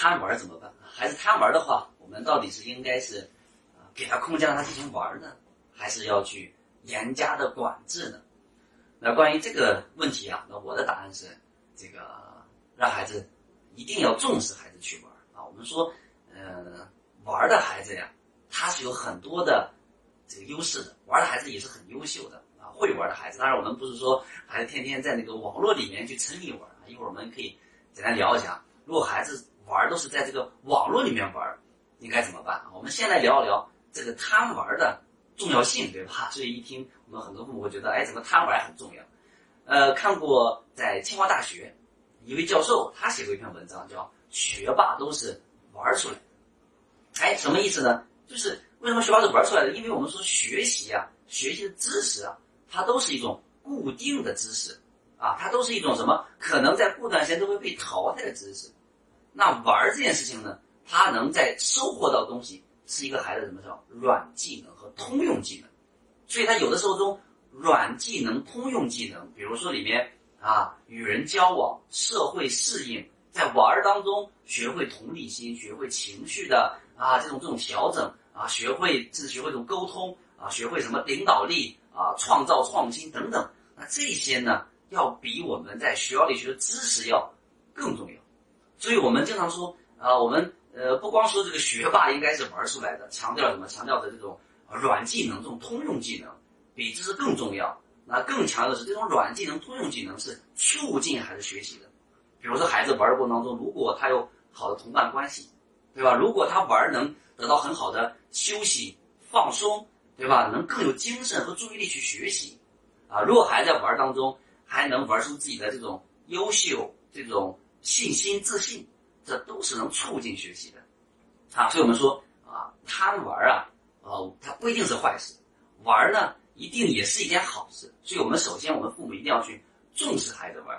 贪玩怎么办？孩子贪玩的话，我们到底是应该是给他空间让他进行玩呢，还是要去严加的管制呢？那关于这个问题啊，那我的答案是这个让孩子一定要重视孩子去玩啊。我们说，呃，玩的孩子呀，他是有很多的这个优势的，玩的孩子也是很优秀的啊，会玩的孩子。当然，我们不是说孩子天天在那个网络里面去沉迷玩啊。一会儿我们可以简单聊一下，如果孩子玩都是在这个网络里面玩，应该怎么办？我们先来聊一聊这个贪玩的重要性，对吧？所以一听我们很多父母会觉得，哎，怎么贪玩很重要？呃，看过在清华大学一位教授，他写过一篇文章，叫《学霸都是玩出来的》。哎，什么意思呢？就是为什么学霸是玩出来的？因为我们说学习啊，学习的知识啊，它都是一种固定的知识啊，它都是一种什么？可能在过段时间都会被淘汰的知识。那玩这件事情呢，他能在收获到东西，是一个孩子什么叫软技能和通用技能，所以他有的时候中软技能、通用技能，比如说里面啊，与人交往、社会适应，在玩儿当中学会同理心，学会情绪的啊这种这种调整啊，学会甚至学会这种沟通啊，学会什么领导力啊、创造创新等等，那这些呢，要比我们在学校里学的知识要更重要。所以我们经常说啊，我们呃不光说这个学霸应该是玩出来的，强调什么？强调的这种软技能、这种通用技能比知识更重要。那更强调的是这种软技能、通用技能是促进孩子学习的。比如说孩子玩的过程当中，如果他有好的同伴关系，对吧？如果他玩能得到很好的休息、放松，对吧？能更有精神和注意力去学习啊。如果孩子在玩当中还能玩出自己的这种优秀、这种。信心、自信，这都是能促进学习的，啊，所以我们说啊，贪玩啊，呃，它不一定是坏事，玩呢一定也是一件好事。所以我们首先，我们父母一定要去重视孩子玩，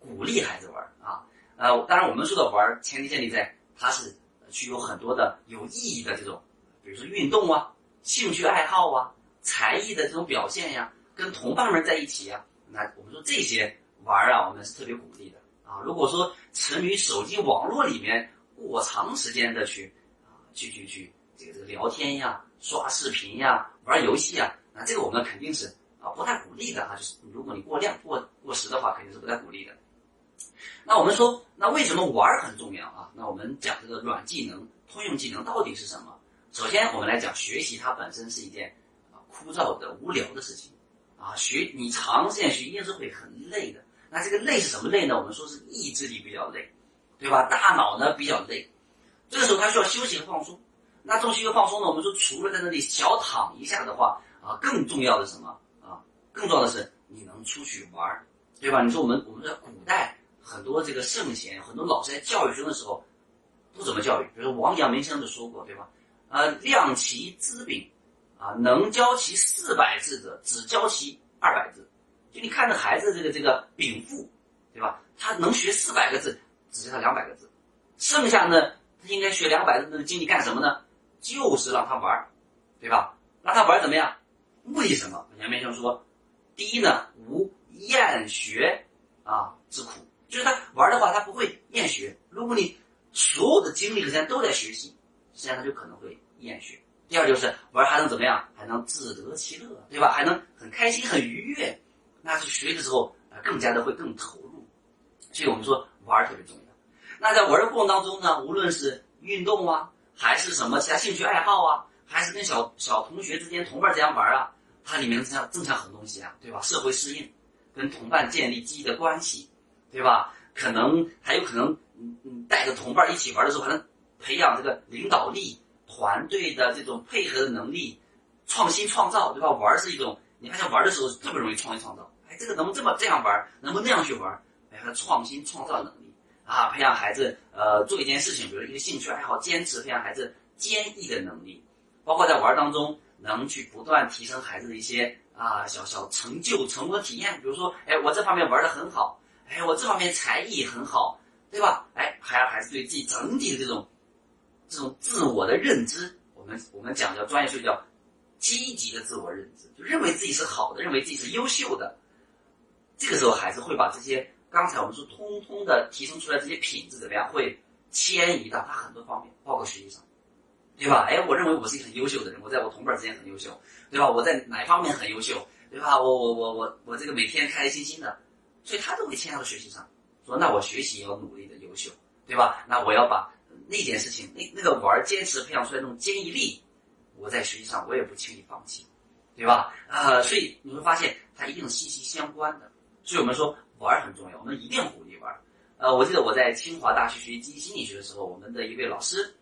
鼓励孩子玩啊。呃，当然我们说的玩，前提建立在他是具有很多的有意义的这种，比如说运动啊、兴趣爱好啊、才艺的这种表现呀，跟同伴们在一起呀，那我们说这些玩啊，我们是特别鼓励的。啊，如果说沉迷手机网络里面过长时间的去啊，去去去这个这个聊天呀、刷视频呀、玩游戏啊，那这个我们肯定是啊不太鼓励的啊。就是如果你过量过过时的话，肯定是不太鼓励的。那我们说，那为什么玩很重要啊？那我们讲这个软技能、通用技能到底是什么？首先，我们来讲学习，它本身是一件枯燥的、无聊的事情啊。学你长时间学，一定是会很累的。那这个累是什么累呢？我们说是意志力比较累，对吧？大脑呢比较累，这个时候他需要休息和放松。那休息和放松呢？我们说除了在那里小躺一下的话啊，更重要的什么啊？更重要的是你能出去玩儿，对吧？你说我们我们在古代很多这个圣贤，很多老师在教育学生的时候不怎么教育？比如王阳明先生就说过，对吧？呃，量其资禀，啊，能教其四百字者，只教其二百字。就你看着孩子这个这个禀赋，对吧？他能学四百个字，只教他两百个字，剩下呢，他应该学两百字的精力干什么呢？就是让他玩儿，对吧？让他玩儿怎么样？为什么？杨明生说，第一呢，无厌学啊之苦，就是他玩的话，他不会厌学。如果你所有的精力和时间都在学习，实际上他就可能会厌学。第二就是玩还能怎么样？还能自得其乐，对吧？还能很开心、很愉悦。那是学的时候啊，更加的会更投入，所以我们说玩特别重要。那在玩的过程当中呢，无论是运动啊，还是什么其他兴趣爱好啊，还是跟小小同学之间、同伴这样玩啊，它里面增强增强很多东西啊，对吧？社会适应，跟同伴建立积极的关系，对吧？可能还有可能，嗯嗯，带着同伴一起玩的时候，还能培养这个领导力、团队的这种配合的能力、创新创造，对吧？玩是一种，你发现玩的时候特别容易创新创造。这个能不能这么这样玩？能不能那样去玩？哎，他创新创造能力啊，培养孩子呃做一件事情，比如一个兴趣爱好，坚持培养孩子坚毅的能力，包括在玩当中能去不断提升孩子的一些啊小小成就、成果体验。比如说，哎，我这方面玩的很好，哎，我这方面才艺很好，对吧？哎，还让孩子对自己整体的这种这种自我的认知，我们我们讲叫专业术语叫积极的自我认知，就认为自己是好的，认为自己是优秀的。这个时候，孩子会把这些刚才我们说通通的提升出来这些品质怎么样？会迁移到他很多方面，包括学习上，对吧？哎，我认为我是一个很优秀的人，我在我同辈之间很优秀，对吧？我在哪方面很优秀，对吧？我我我我我这个每天开开心心的，所以他都会迁移到学习上，说那我学习也要努力的优秀，对吧？那我要把那件事情，那那个玩坚持培养出来那种坚毅力，我在学习上我也不轻易放弃，对吧？啊，所以你会发现它一定息息相关的，所以我们说玩很重要，我们一定鼓励玩。呃，我记得我在清华大学学习积极心理学的时候，我们的一位老师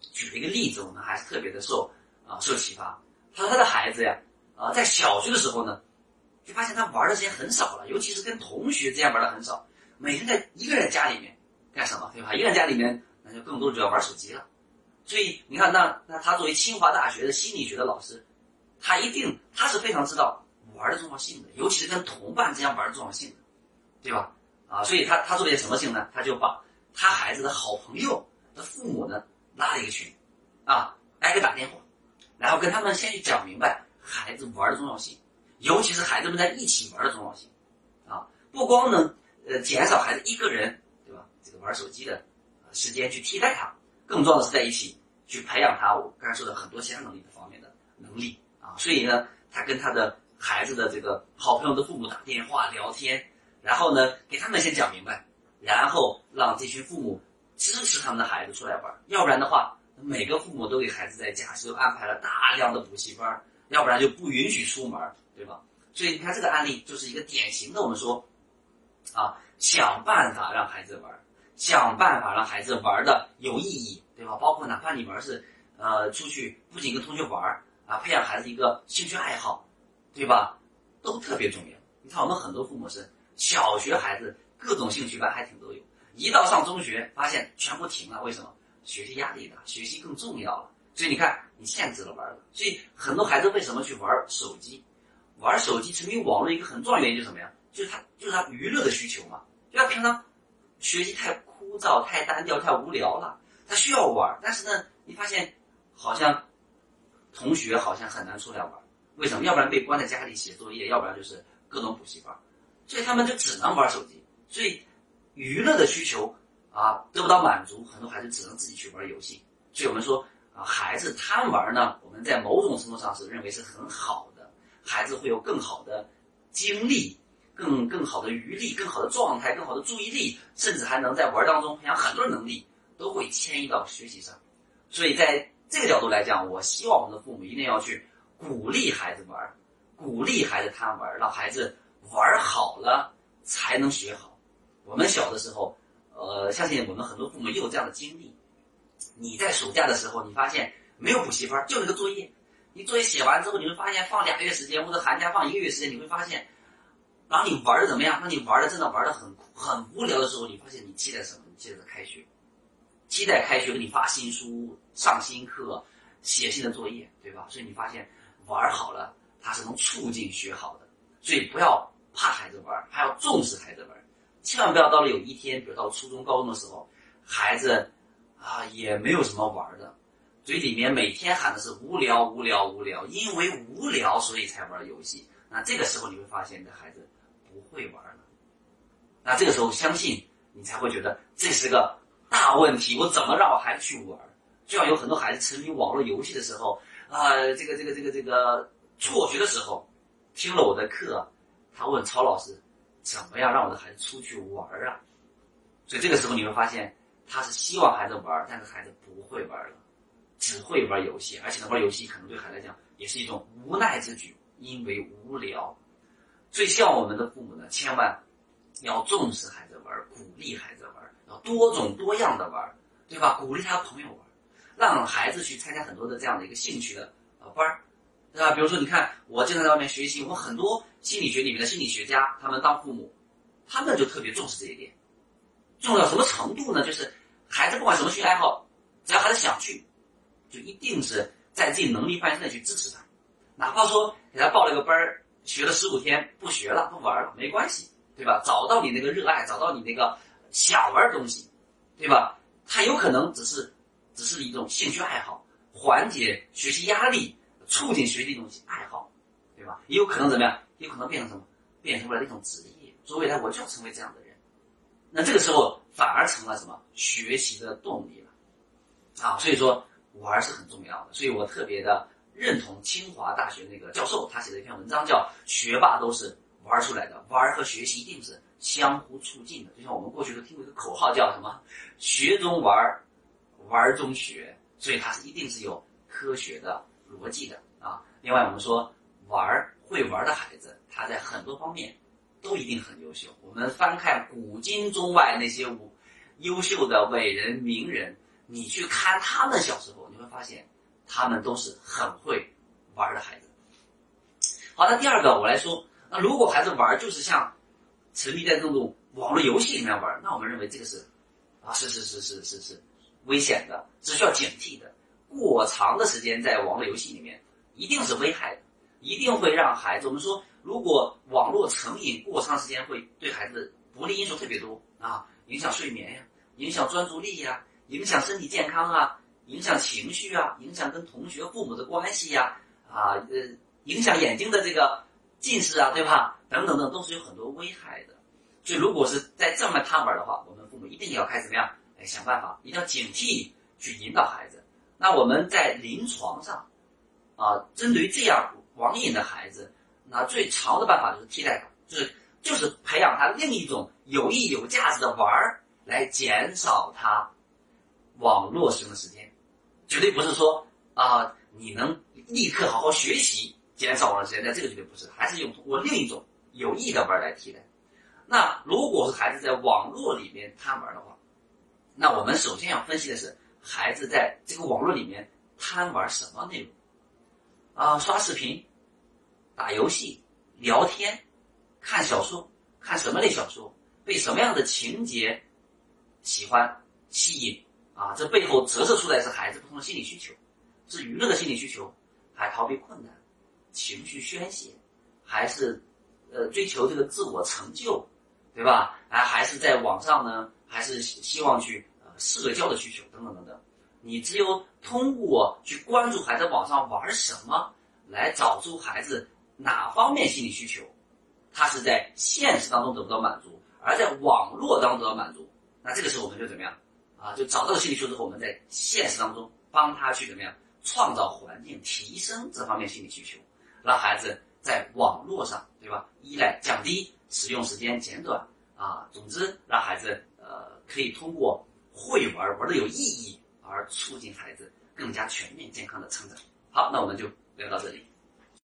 举了一个例子，我们还是特别的受啊受启发。他说他的孩子呀，啊，在小学的时候呢，就发现他玩的时间很少了，尤其是跟同学之间玩的很少，每天在一个人家里面干什么，对吧？一个人家里面，那就更多主要玩手机了。所以你看，那那他作为清华大学的心理学的老师，他一定他是非常知道玩的重要性，尤其是跟同伴之间玩的重要性，对吧？啊，所以他他做了些什么事呢？他就把他孩子的好朋友的父母呢拉了一个群，啊，挨个打电话，然后跟他们先去讲明白孩子玩的重要性，尤其是孩子们在一起玩的重要性，啊，不光能呃减少孩子一个人对吧这个玩手机的时间去替代他，更重要的是在一起去培养他我刚才说的很多其他能力的方面的能力啊，所以呢，他跟他的孩子的这个好朋友的父母打电话聊天。然后呢，给他们先讲明白，然后让这群父母支持他们的孩子出来玩。要不然的话，每个父母都给孩子在家就安排了大量的补习班，要不然就不允许出门，对吧？所以你看这个案例就是一个典型的，我们说，啊，想办法让孩子玩，想办法让孩子玩的有意义，对吧？包括哪怕你玩是，呃，出去不仅跟同学玩啊，培养孩子一个兴趣爱好，对吧？都特别重要。你看我们很多父母是。小学孩子各种兴趣班还挺都有，一到上中学发现全部停了，为什么？学习压力大，学习更重要了。所以你看，你限制了玩了。所以很多孩子为什么去玩手机？玩手机沉迷网络一个很重要原因就是什么呀？就是他就是他娱乐的需求嘛。就他平常学习太枯燥、太单调、太无聊了，他需要玩。但是呢，你发现好像同学好像很难出来玩，为什么？要不然被关在家里写作业，要不然就是各种补习班。所以他们就只能玩手机，所以娱乐的需求啊得不到满足，很多孩子只能自己去玩游戏。所以我们说啊，孩子贪玩呢，我们在某种程度上是认为是很好的，孩子会有更好的精力、更更好的余力、更好的状态、更好的注意力，甚至还能在玩当中培养很多能力，都会迁移到学习上。所以在这个角度来讲，我希望我们的父母一定要去鼓励孩子玩，鼓励孩子贪玩，让孩子。玩好了才能学好。我们小的时候，呃，相信我们很多父母也有这样的经历。你在暑假的时候，你发现没有补习班，就那个作业。你作业写完之后，你会发现放两个月时间，或者寒假放一个月时间，你会发现，当你玩的怎么样？当你玩的真的玩的很很无聊的时候，你发现你期待什么？你期待开学，期待开学给你发新书、上新课、写新的作业，对吧？所以你发现玩好了，它是能促进学好的。所以不要。怕孩子玩，还要重视孩子玩，千万不要到了有一天，比如到初中、高中的时候，孩子啊也没有什么玩的，嘴里面每天喊的是无聊、无聊、无聊，因为无聊所以才玩游戏。那这个时候你会发现你的孩子不会玩了。那这个时候相信你才会觉得这是个大问题，我怎么让我孩子去玩？就像有很多孩子沉迷网络游戏的时候啊，这个这个这个这个辍学的时候，听了我的课。他问曹老师：“怎么样让我的孩子出去玩啊？”所以这个时候你会发现，他是希望孩子玩，但是孩子不会玩了，只会玩游戏，而且呢，玩游戏可能对孩子来讲也是一种无奈之举，因为无聊。所以，希望我们的父母呢，千万要重视孩子玩，鼓励孩子玩，要多种多样的玩，对吧？鼓励他朋友玩，让孩子去参加很多的这样的一个兴趣的呃班儿。对吧？比如说，你看我经常在外面学习，我们很多心理学里面的心理学家，他们当父母，他们就特别重视这一点，重要什么程度呢？就是孩子不管什么兴趣爱好，只要孩子想去，就一定是在自己能力范围内去支持他，哪怕说给他报了个班儿，学了十五天不学了不玩了没关系，对吧？找到你那个热爱，找到你那个想玩的东西，对吧？他有可能只是只是一种兴趣爱好，缓解学习压力。促进学习的东西爱好，对吧？也有可能怎么样？有可能变成什么？变成了一种职业。说未来我就要成为这样的人。那这个时候，反而成了什么学习的动力了啊。所以说玩是很重要的，所以我特别的认同清华大学那个教授他写的一篇文章，叫“学霸都是玩出来的”，玩和学习一定是相互促进的。就像我们过去都听过一个口号，叫什么“学中玩，玩中学”，所以它是一定是有科学的逻辑的啊。另外，我们说玩会玩的孩子，他在很多方面都一定很优秀。我们翻看古今中外那些优秀的伟人名人，你去看他们小时候，你会发现他们都是很会玩的孩子。好，那第二个我来说，那如果孩子玩就是像沉迷在这种网络游戏里面玩，那我们认为这个是啊，是是是是是是危险的，是需要警惕的。过长的时间在网络游戏里面，一定是危害的，一定会让孩子。我们说，如果网络成瘾过长时间，会对孩子不利因素特别多啊，影响睡眠呀，影响专注力呀，影响身体健康啊，影响情绪啊，影响跟同学、父母的关系呀，啊呃，影响眼睛的这个近视啊，对吧？等等等，都是有很多危害的。所以，如果是在这么贪玩的话，我们父母一定要开始怎么样？哎，想办法，一定要警惕，去引导孩子。那我们在临床上，啊，针对于这样网瘾的孩子，那最常的办法就是替代，就是就是培养他另一种有益有价值的玩儿，来减少他网络使用的时间。绝对不是说啊，你能立刻好好学习，减少网络时间，那这个绝对不是，还是用通过另一种有益的玩儿来替代。那如果是孩子在网络里面贪玩的话，那我们首先要分析的是。孩子在这个网络里面贪玩什么内容？啊，刷视频、打游戏、聊天、看小说，看什么类小说？被什么样的情节喜欢吸引？啊，这背后折射出来是孩子不同的心理需求，是娱乐的心理需求，还逃避困难、情绪宣泄，还是呃追求这个自我成就，对吧？啊，还是在网上呢？还是希望去呃？社交的需求等等等等，你只有通过去关注孩子网上玩什么，来找出孩子哪方面心理需求，他是在现实当中得不到满足，而在网络当中得到满足，那这个时候我们就怎么样啊？就找到了心理需求之后，我们在现实当中帮他去怎么样创造环境，提升这方面心理需求，让孩子在网络上对吧依赖降低，使用时间减短啊，总之让孩子可以通过。会玩玩的有意义，而促进孩子更加全面健康的成长。好，那我们就聊到这里。